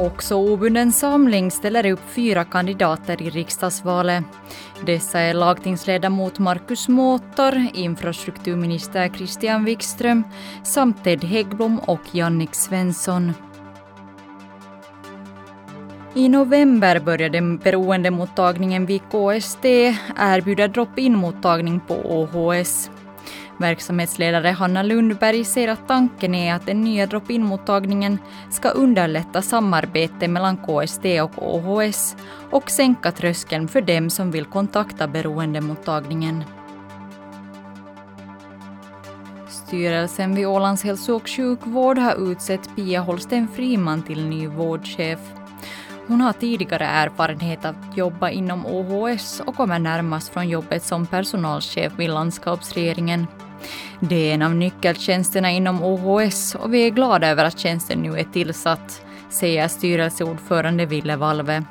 Också obunden samling ställer upp fyra kandidater i riksdagsvalet. Dessa är lagtingsledamot Markus Måtar, infrastrukturminister Christian Wikström samt Ted Häggblom och Jannik Svensson. I november började beroendemottagningen vid KST erbjuda drop-in-mottagning på OHS. Verksamhetsledare Hanna Lundberg säger att tanken är att den nya drop-in-mottagningen ska underlätta samarbete mellan KST och OHS och sänka tröskeln för dem som vill kontakta beroendemottagningen. Styrelsen vid Ålands hälso och sjukvård har utsett Pia Holsten Friman till ny vårdchef. Hon har tidigare erfarenhet av att jobba inom OHS och kommer närmast från jobbet som personalchef vid landskapsregeringen. Det är en av nyckeltjänsterna inom OHS och vi är glada över att tjänsten nu är tillsatt, säger styrelseordförande Ville Valve.